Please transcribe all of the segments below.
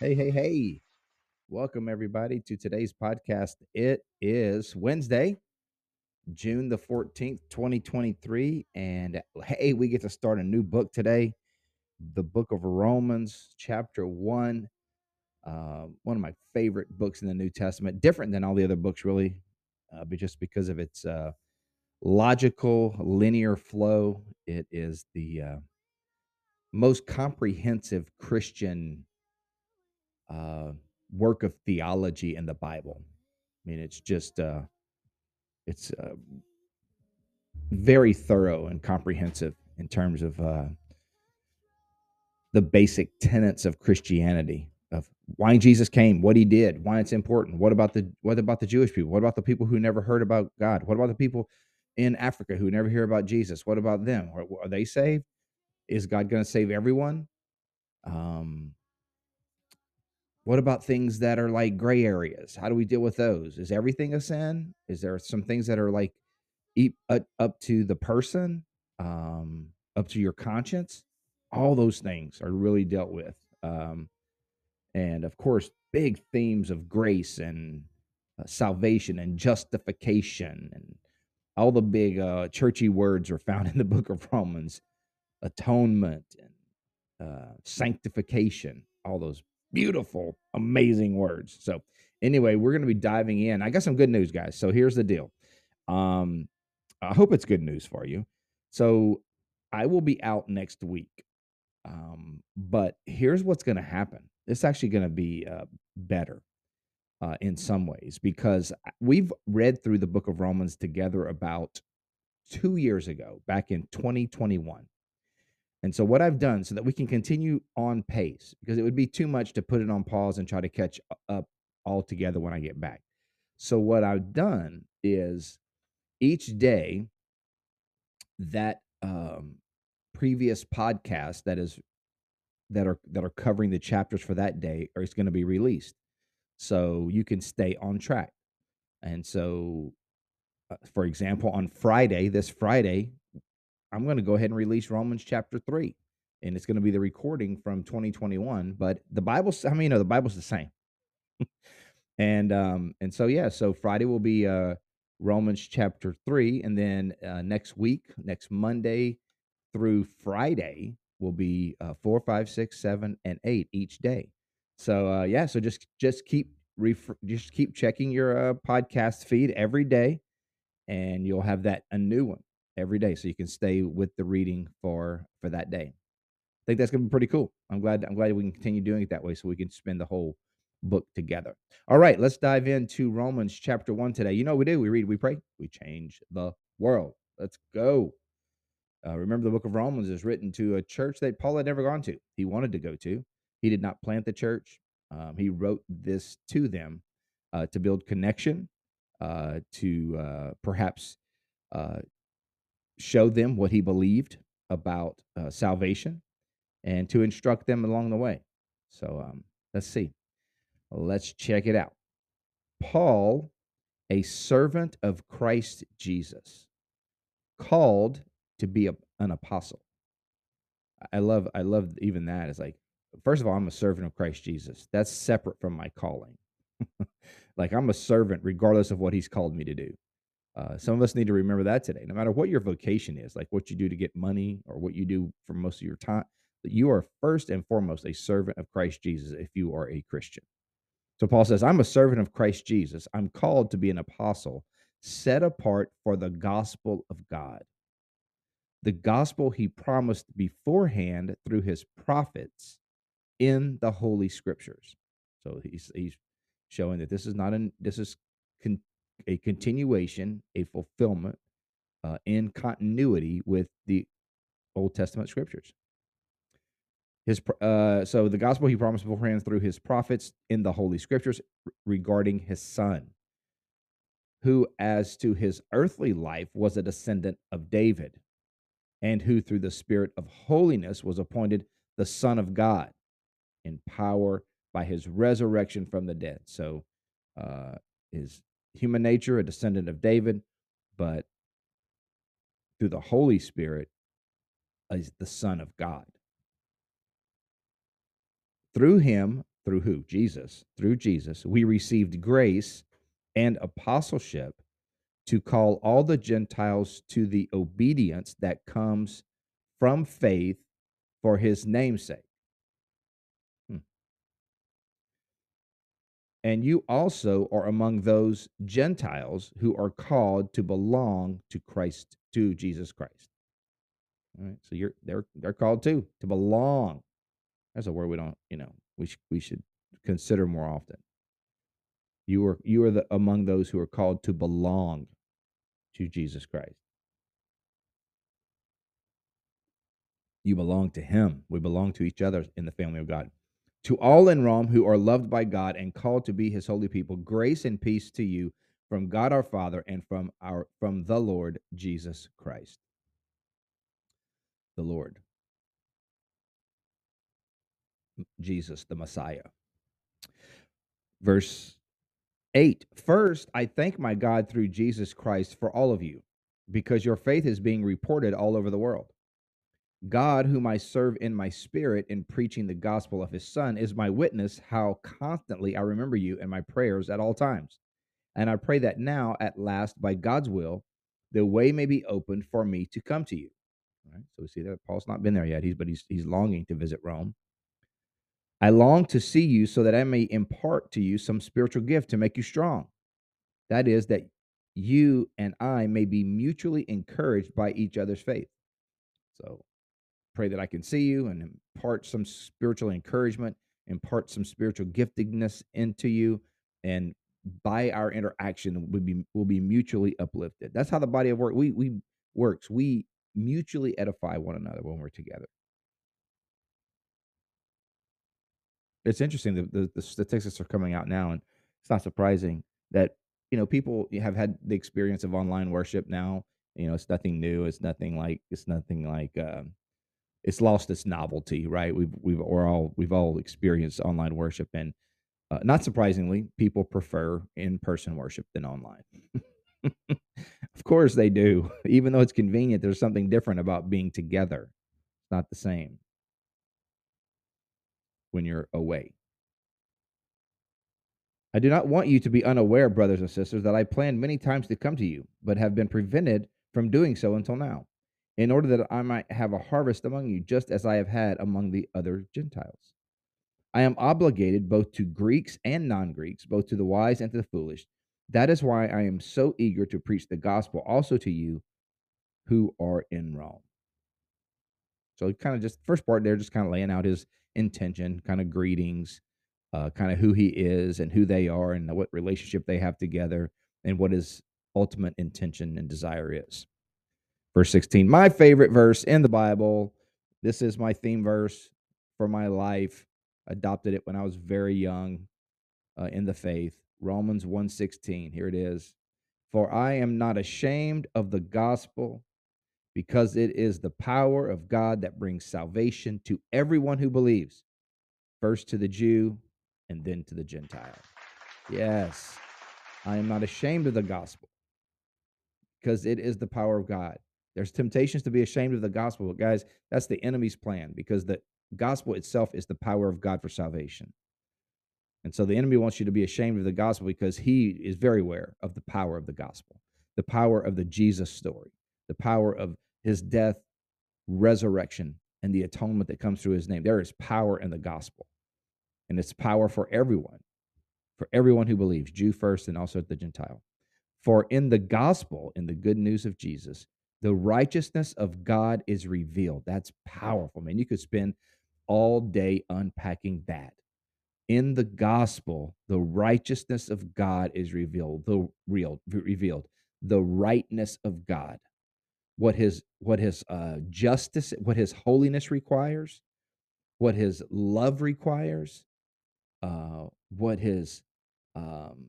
Hey, hey, hey. Welcome, everybody, to today's podcast. It is Wednesday, June the 14th, 2023. And hey, we get to start a new book today the book of Romans, chapter one. Uh, one of my favorite books in the New Testament, different than all the other books, really, uh, but just because of its uh, logical, linear flow. It is the uh, most comprehensive Christian uh, work of theology in the Bible. I mean, it's just uh, it's uh, very thorough and comprehensive in terms of uh, the basic tenets of Christianity of why Jesus came, what he did, why it's important. What about the what about the Jewish people? What about the people who never heard about God? What about the people in Africa who never hear about Jesus? What about them? Are, are they saved? Is God going to save everyone? Um, what about things that are like gray areas? How do we deal with those? Is everything a sin? Is there some things that are like uh, up to the person, um, up to your conscience? All those things are really dealt with. Um, and of course, big themes of grace and uh, salvation and justification and all the big uh, churchy words are found in the book of Romans atonement and uh, sanctification, all those beautiful, amazing words. So, anyway, we're going to be diving in. I got some good news, guys. So, here's the deal. Um, I hope it's good news for you. So, I will be out next week. Um, but here's what's going to happen. It's actually going to be uh, better uh, in some ways because we've read through the book of Romans together about two years ago, back in 2021. And so, what I've done so that we can continue on pace, because it would be too much to put it on pause and try to catch up all together when I get back. So, what I've done is each day that um, previous podcast that is that are that are covering the chapters for that day are is going to be released, so you can stay on track. And so, uh, for example, on Friday, this Friday, I'm going to go ahead and release Romans chapter 3. And it's going to be the recording from 2021. But the Bible's, I mean, you know, the Bible's the same. and um, and so yeah, so Friday will be uh Romans chapter 3. And then uh, next week, next Monday through Friday will be uh, four, five, six, seven, and eight each day. So uh, yeah, so just just keep ref- just keep checking your uh, podcast feed every day, and you'll have that a new one every day, so you can stay with the reading for for that day. I think that's gonna be pretty cool. I'm glad I'm glad we can continue doing it that way, so we can spend the whole book together. All right, let's dive into Romans chapter one today. You know what we do? We read, we pray, we change the world. Let's go. Uh, remember, the book of Romans is written to a church that Paul had never gone to. He wanted to go to. He did not plant the church. Um, he wrote this to them uh, to build connection, uh, to uh, perhaps uh, show them what he believed about uh, salvation and to instruct them along the way. So um, let's see. Let's check it out. Paul, a servant of Christ Jesus, called to be a, an apostle. I love I love even that. It's like first of all, I'm a servant of Christ Jesus. That's separate from my calling. like I'm a servant regardless of what he's called me to do. Uh, some of us need to remember that today. No matter what your vocation is, like what you do to get money or what you do for most of your time, that you are first and foremost a servant of Christ Jesus if you are a Christian. So Paul says, I'm a servant of Christ Jesus. I'm called to be an apostle set apart for the gospel of God. The gospel he promised beforehand through his prophets in the holy scriptures. So he's he's showing that this is not an this is con, a continuation, a fulfillment uh, in continuity with the Old Testament scriptures. his uh, so the gospel he promised beforehand through his prophets in the holy scriptures regarding his son, who as to his earthly life was a descendant of David, and who through the spirit of holiness was appointed the Son of God in power by his resurrection from the dead. So, uh, his human nature, a descendant of David, but through the Holy Spirit, is the Son of God. Through him, through who? Jesus. Through Jesus, we received grace and apostleship to call all the Gentiles to the obedience that comes from faith for his namesake. And you also are among those Gentiles who are called to belong to Christ, to Jesus Christ. All right. So you're they're they're called too to belong. That's a word we don't, you know, we sh- we should consider more often. You are you are the among those who are called to belong to Jesus Christ. You belong to him. We belong to each other in the family of God. To all in Rome who are loved by God and called to be his holy people, grace and peace to you from God our Father and from our from the Lord Jesus Christ. The Lord. Jesus, the Messiah. Verse 8 First, I thank my God through Jesus Christ for all of you, because your faith is being reported all over the world. God, whom I serve in my spirit in preaching the gospel of his Son, is my witness how constantly I remember you in my prayers at all times. And I pray that now, at last, by God's will, the way may be opened for me to come to you. All right. So we see that Paul's not been there yet. He's but he's he's longing to visit Rome. I long to see you so that I may impart to you some spiritual gift to make you strong. That is, that you and I may be mutually encouraged by each other's faith. So pray that I can see you and impart some spiritual encouragement, impart some spiritual giftedness into you, and by our interaction, we'll be will be mutually uplifted. That's how the body of work we we works. We mutually edify one another when we're together. It's interesting the, the the statistics are coming out now, and it's not surprising that you know people have had the experience of online worship now. You know, it's nothing new. It's nothing like it's nothing like um, it's lost its novelty, right? We've we've we're all we've all experienced online worship, and uh, not surprisingly, people prefer in person worship than online. of course, they do. Even though it's convenient, there's something different about being together. It's not the same when you're away. I do not want you to be unaware, brothers and sisters, that I planned many times to come to you, but have been prevented from doing so until now, in order that I might have a harvest among you, just as I have had among the other Gentiles. I am obligated both to Greeks and non Greeks, both to the wise and to the foolish. That is why I am so eager to preach the gospel also to you who are in Rome. So, kind of just first part there, just kind of laying out his intention, kind of greetings, uh, kind of who he is and who they are, and what relationship they have together, and what his ultimate intention and desire is. Verse 16, my favorite verse in the Bible. This is my theme verse for my life. Adopted it when I was very young uh, in the faith. Romans 1:16. Here it is. For I am not ashamed of the gospel because it is the power of God that brings salvation to everyone who believes, first to the Jew and then to the Gentile. Yes, I am not ashamed of the gospel because it is the power of God. There's temptations to be ashamed of the gospel, but guys, that's the enemy's plan because the gospel itself is the power of God for salvation. And so the enemy wants you to be ashamed of the gospel because he is very aware of the power of the gospel, the power of the Jesus story, the power of his death, resurrection, and the atonement that comes through his name. There is power in the gospel, and it's power for everyone, for everyone who believes, Jew first and also the Gentile. For in the gospel, in the good news of Jesus, the righteousness of God is revealed. That's powerful, man. You could spend all day unpacking that. In the gospel, the righteousness of God is revealed, the real revealed, the rightness of God what his what his uh, justice, what his holiness requires, what his love requires, uh, what his um,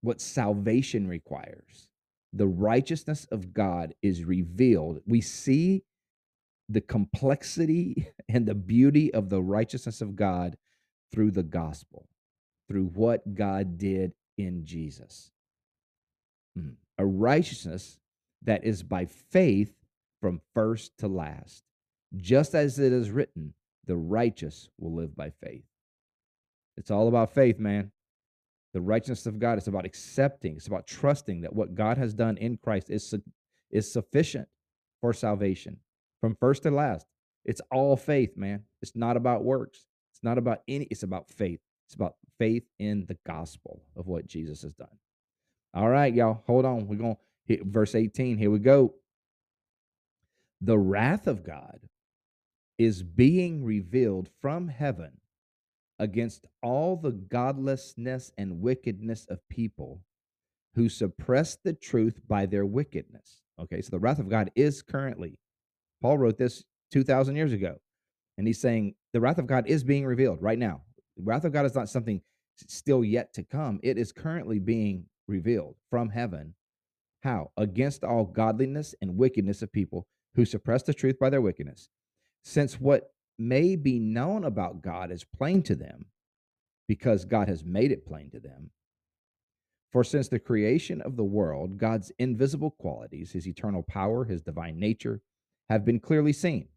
what salvation requires. The righteousness of God is revealed. We see the complexity and the beauty of the righteousness of God through the gospel, through what God did in Jesus. Hmm. A righteousness that is by faith from first to last. Just as it is written, the righteous will live by faith. It's all about faith, man. The righteousness of God is about accepting, it's about trusting that what God has done in Christ is, is sufficient for salvation from first to last. It's all faith, man. It's not about works. It's not about any, it's about faith. It's about faith in the gospel of what Jesus has done. All right, y'all, hold on. We're going to hit verse 18. Here we go. The wrath of God is being revealed from heaven against all the godlessness and wickedness of people who suppress the truth by their wickedness. Okay, so the wrath of God is currently, Paul wrote this 2,000 years ago, and he's saying the wrath of God is being revealed right now. The wrath of God is not something still yet to come, it is currently being revealed from heaven. How? Against all godliness and wickedness of people who suppress the truth by their wickedness. Since what may be known about God is plain to them because God has made it plain to them. For since the creation of the world, God's invisible qualities, his eternal power, his divine nature, have been clearly seen,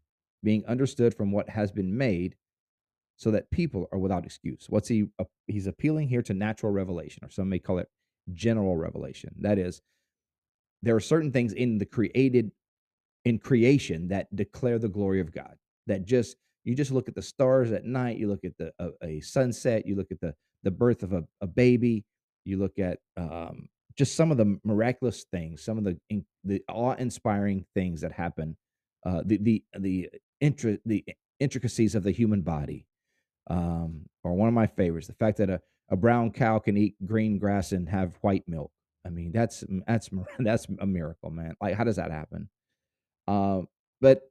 being understood from what has been made, so that people are without excuse. What's he he's appealing here to natural revelation, or some may call it general revelation. That is, there are certain things in the created in creation that declare the glory of God, that just you just look at the stars at night. You look at the a, a sunset. You look at the the birth of a, a baby. You look at um, just some of the miraculous things, some of the in, the awe inspiring things that happen, uh, the the the intra, the intricacies of the human body. Um, or one of my favorites, the fact that a, a brown cow can eat green grass and have white milk. I mean, that's that's that's a miracle, man. Like, how does that happen? Uh, but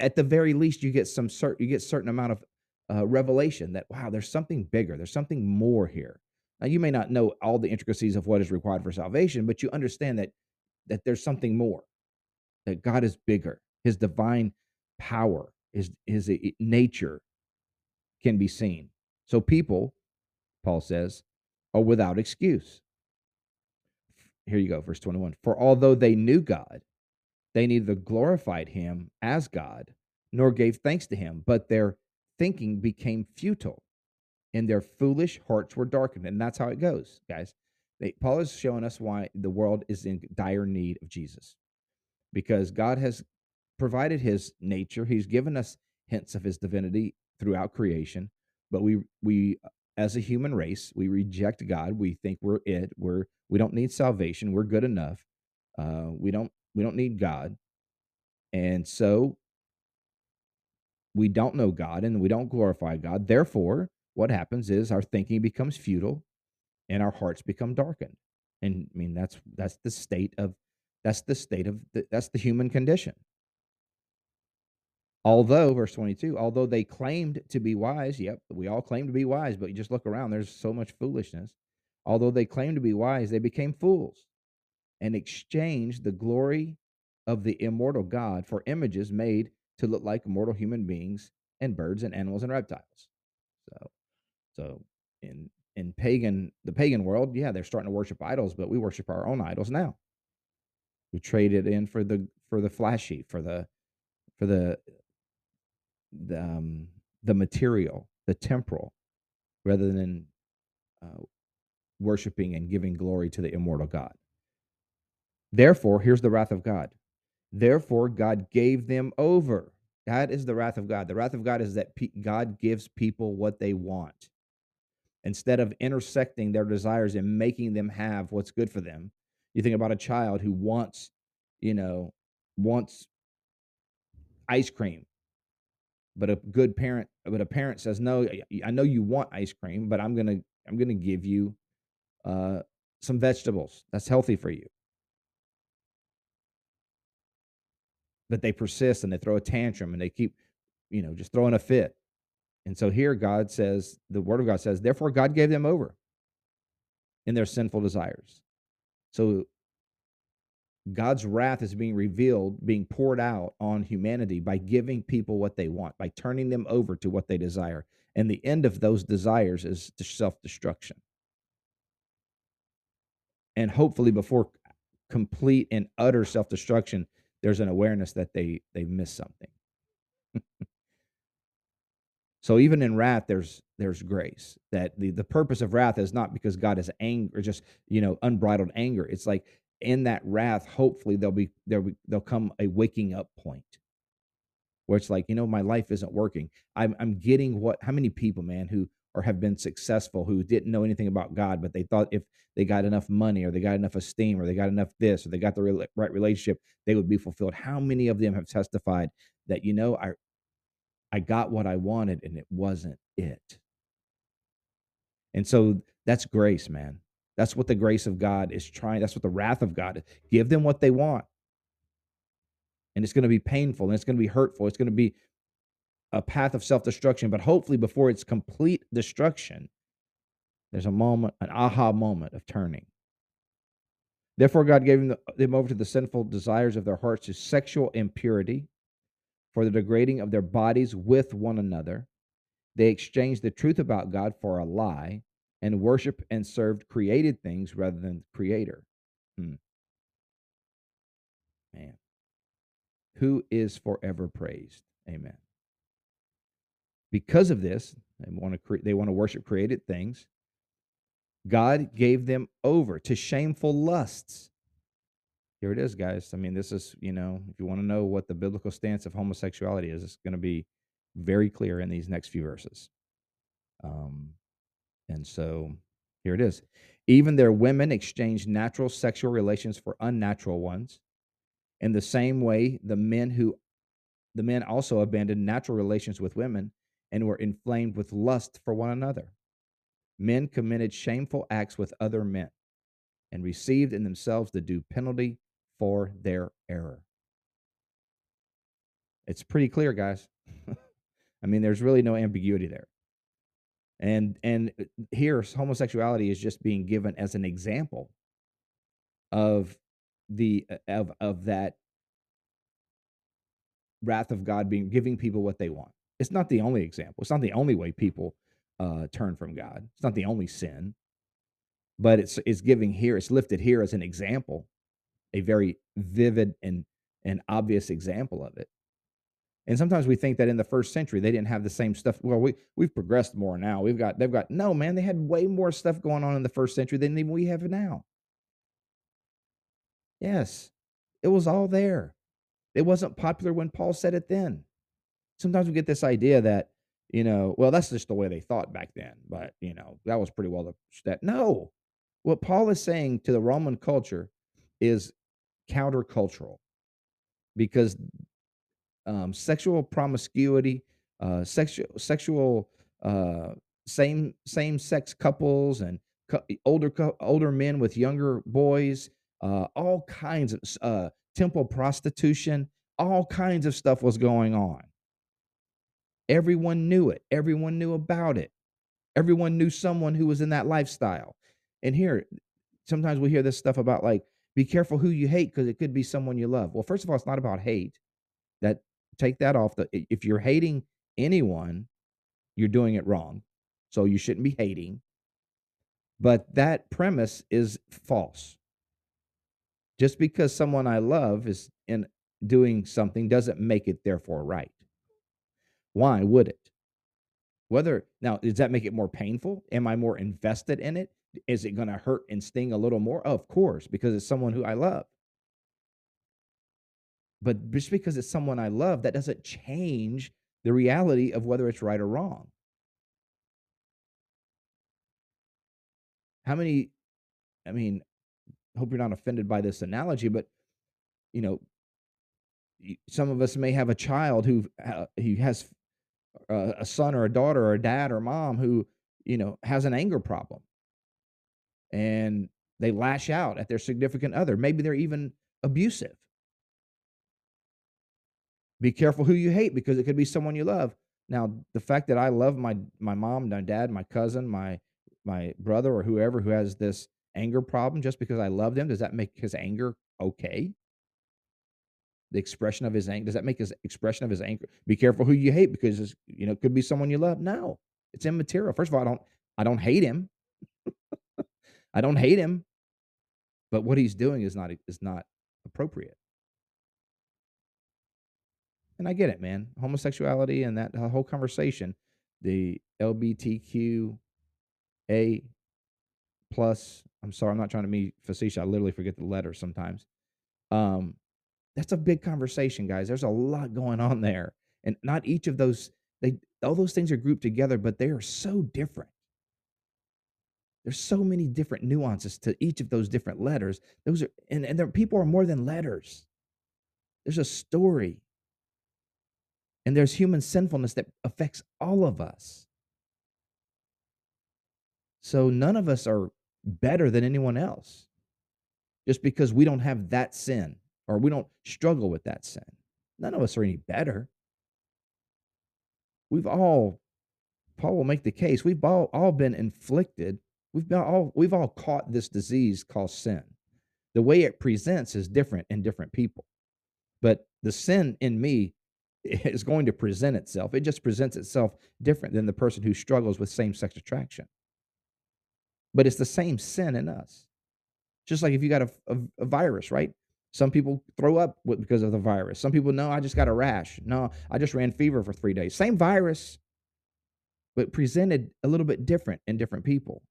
at the very least you get some certain you get certain amount of uh, revelation that wow there's something bigger there's something more here. Now you may not know all the intricacies of what is required for salvation but you understand that that there's something more that god is bigger. His divine power his his uh, nature can be seen. So people paul says are without excuse. Here you go verse 21 for although they knew god they neither glorified him as God nor gave thanks to him, but their thinking became futile and their foolish hearts were darkened. And that's how it goes, guys. They, Paul is showing us why the world is in dire need of Jesus because God has provided his nature, he's given us hints of his divinity throughout creation, but we, we, as a human race, we reject God. We think we're it. We're we don't need salvation. We're good enough. Uh, we don't we don't need God. And so we don't know God and we don't glorify God. Therefore, what happens is our thinking becomes futile and our hearts become darkened. And I mean that's that's the state of that's the state of the, that's the human condition. Although verse 22, although they claimed to be wise, yep, we all claim to be wise, but you just look around, there's so much foolishness. Although they claimed to be wise, they became fools and exchanged the glory of the immortal God for images made to look like mortal human beings and birds and animals and reptiles. So, so in in pagan the pagan world, yeah, they're starting to worship idols, but we worship our own idols now. We trade it in for the for the flashy, for the for the the um, the material, the temporal, rather than uh, worshiping and giving glory to the immortal God. Therefore, here's the wrath of God. Therefore, God gave them over. That is the wrath of God. The wrath of God is that God gives people what they want. Instead of intersecting their desires and making them have what's good for them, you think about a child who wants, you know, wants ice cream, but a good parent, but a parent says, "No, I know you want ice cream, but I'm gonna, I'm gonna give you uh, some vegetables. That's healthy for you." But they persist and they throw a tantrum and they keep, you know, just throwing a fit. And so here God says, the word of God says, therefore God gave them over in their sinful desires. So God's wrath is being revealed, being poured out on humanity by giving people what they want, by turning them over to what they desire. And the end of those desires is self destruction. And hopefully, before complete and utter self destruction, there's an awareness that they they've missed something. so even in wrath, there's there's grace. That the, the purpose of wrath is not because God is angry, or just you know unbridled anger. It's like in that wrath, hopefully there'll be there there'll come a waking up point where it's like, you know, my life isn't working. I'm I'm getting what how many people, man, who or have been successful who didn't know anything about God, but they thought if they got enough money or they got enough esteem or they got enough this or they got the right relationship, they would be fulfilled. How many of them have testified that, you know, I I got what I wanted and it wasn't it. And so that's grace, man. That's what the grace of God is trying. That's what the wrath of God is. Give them what they want. And it's going to be painful and it's going to be hurtful. It's going to be a path of self destruction. But hopefully, before it's complete destruction, there's a moment, an aha moment of turning. Therefore, God gave them, over to the sinful desires of their hearts to sexual impurity for the degrading of their bodies with one another. They exchanged the truth about God for a lie and worship and served created things rather than the creator. Hmm. Man. Who is forever praised. Amen. Because of this, they want to cre- they want to worship created things. God gave them over to shameful lusts. Here it is, guys. I mean, this is, you know, if you want to know what the biblical stance of homosexuality is, it's going to be very clear in these next few verses. Um, and so here it is. Even their women exchanged natural sexual relations for unnatural ones. In the same way, the men who the men also abandoned natural relations with women and were inflamed with lust for one another. Men committed shameful acts with other men and received in themselves the due penalty for their error. It's pretty clear, guys. I mean, there's really no ambiguity there and and uh, here homosexuality is just being given as an example of the uh, of of that wrath of God being giving people what they want. It's not the only example. It's not the only way people uh, turn from God. It's not the only sin, but it's it's giving here. It's lifted here as an example, a very vivid and and obvious example of it. And sometimes we think that in the first century they didn't have the same stuff. Well, we we've progressed more now. We've got they've got no man. They had way more stuff going on in the first century than even we have now. Yes, it was all there. It wasn't popular when Paul said it then. Sometimes we get this idea that you know, well, that's just the way they thought back then. But you know, that was pretty well the that. No, what Paul is saying to the Roman culture is countercultural because um, sexual promiscuity, uh, sexual sexual uh, same same sex couples, and older older men with younger boys, uh, all kinds of uh, temple prostitution, all kinds of stuff was going on. Everyone knew it. Everyone knew about it. Everyone knew someone who was in that lifestyle. And here, sometimes we hear this stuff about like, be careful who you hate because it could be someone you love. Well, first of all, it's not about hate. That take that off the if you're hating anyone, you're doing it wrong. So you shouldn't be hating. But that premise is false. Just because someone I love is in doing something doesn't make it therefore right. Why would it? Whether now does that make it more painful? Am I more invested in it? Is it going to hurt and sting a little more? of course, because it's someone who I love. But just because it's someone I love, that doesn't change the reality of whether it's right or wrong. How many, I mean, hope you're not offended by this analogy, but, you know, some of us may have a child who uh, he has a son or a daughter or a dad or mom who you know has an anger problem and they lash out at their significant other maybe they're even abusive be careful who you hate because it could be someone you love. Now, the fact that I love my my mom, my dad, my cousin, my my brother, or whoever who has this anger problem, just because I love them, does that make his anger okay? The expression of his anger does that make his expression of his anger? Be careful who you hate because you know it could be someone you love. No, it's immaterial. First of all, I don't I don't hate him. I don't hate him, but what he's doing is not is not appropriate. And I get it, man. Homosexuality and that whole conversation, the LBTQ A plus. I'm sorry, I'm not trying to be facetious. I literally forget the letters sometimes. Um, that's a big conversation, guys. There's a lot going on there, and not each of those they all those things are grouped together, but they are so different. There's so many different nuances to each of those different letters. Those are and, and there people are more than letters. There's a story. And there's human sinfulness that affects all of us. So none of us are better than anyone else just because we don't have that sin or we don't struggle with that sin. None of us are any better. We've all, Paul will make the case, we've all, all been inflicted. We've been all we've all caught this disease called sin. The way it presents is different in different people. But the sin in me is going to present itself. It just presents itself different than the person who struggles with same sex attraction. But it's the same sin in us. Just like if you got a, a, a virus, right? Some people throw up because of the virus. Some people, no, I just got a rash. No, I just ran fever for three days. Same virus, but presented a little bit different in different people.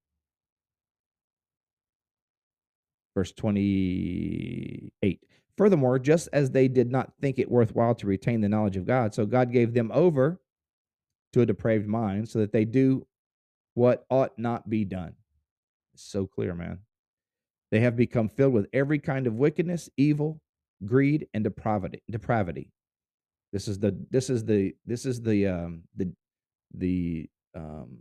Verse 28. Furthermore, just as they did not think it worthwhile to retain the knowledge of God, so God gave them over to a depraved mind so that they do what ought not be done. It's so clear, man. They have become filled with every kind of wickedness, evil, greed, and depravity. Depravity. This is the this is the this is the um the the um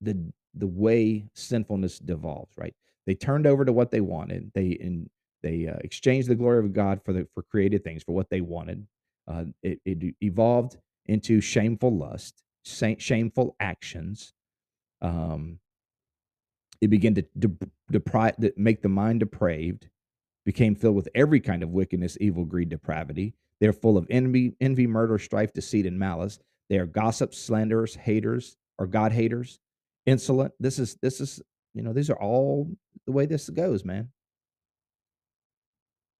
the the way sinfulness devolves, right? They turned over to what they wanted. They in they uh, exchanged the glory of God for the for created things for what they wanted. Uh, it, it evolved into shameful lust, shameful actions. Um, it began to de- deprive, make the mind depraved, became filled with every kind of wickedness, evil, greed, depravity. They're full of envy, envy, murder, strife, deceit, and malice. They are gossips, slanderers, haters, or God haters, insolent. This is this is you know these are all the way this goes, man.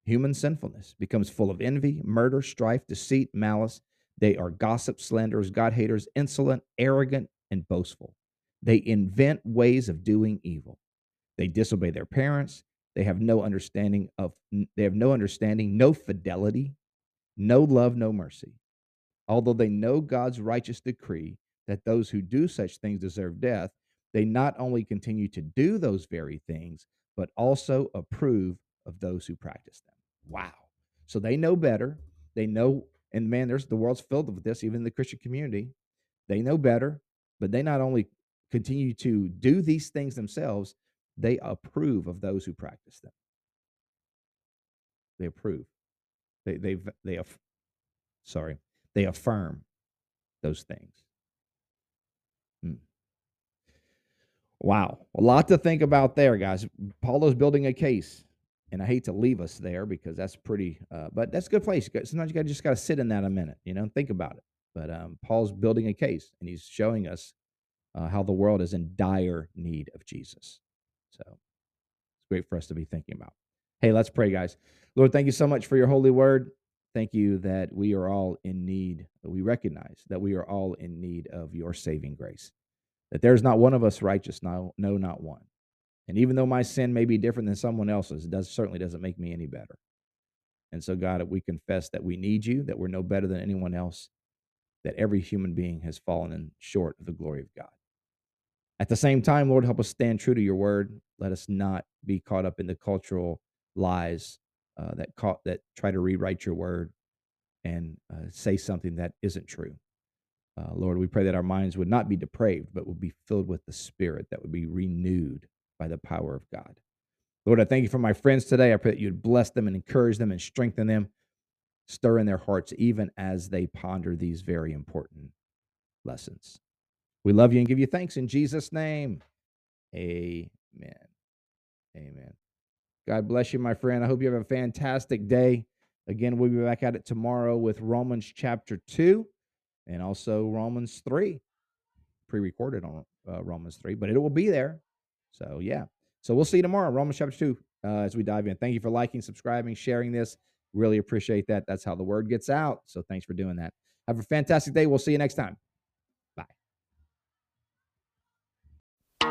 Human sinfulness becomes full of envy, murder, strife, deceit, malice. They are gossips, slanderers, God haters, insolent, arrogant, and boastful. They invent ways of doing evil. They disobey their parents. They have no understanding of they have no understanding, no fidelity, no love, no mercy. Although they know God's righteous decree that those who do such things deserve death, they not only continue to do those very things, but also approve of those who practice them. Wow. So they know better. They know, and man, there's the world's filled with this, even in the Christian community. They know better, but they not only continue to do these things themselves, they approve of those who practice them. They approve. They they they aff- sorry, they affirm those things. Hmm. Wow, a lot to think about there, guys. Paulo's building a case and I hate to leave us there because that's pretty, uh, but that's a good place. Sometimes you got just got to sit in that a minute, you know, think about it. But um, Paul's building a case, and he's showing us uh, how the world is in dire need of Jesus. So it's great for us to be thinking about. Hey, let's pray, guys. Lord, thank you so much for your holy word. Thank you that we are all in need. We recognize that we are all in need of your saving grace. That there's not one of us righteous, no, no, not one. And even though my sin may be different than someone else's, it does, certainly doesn't make me any better. And so, God, we confess that we need you, that we're no better than anyone else, that every human being has fallen short of the glory of God. At the same time, Lord, help us stand true to your word. Let us not be caught up in the cultural lies uh, that caught, that try to rewrite your word and uh, say something that isn't true. Uh, Lord, we pray that our minds would not be depraved, but would be filled with the Spirit, that would be renewed by the power of God. Lord, I thank you for my friends today. I pray that you'd bless them and encourage them and strengthen them, stir in their hearts even as they ponder these very important lessons. We love you and give you thanks in Jesus' name. Amen. Amen. God bless you, my friend. I hope you have a fantastic day. Again, we'll be back at it tomorrow with Romans chapter 2 and also Romans 3, pre recorded on uh, Romans 3, but it will be there. So, yeah. So, we'll see you tomorrow, Romans chapter 2, uh, as we dive in. Thank you for liking, subscribing, sharing this. Really appreciate that. That's how the word gets out. So, thanks for doing that. Have a fantastic day. We'll see you next time.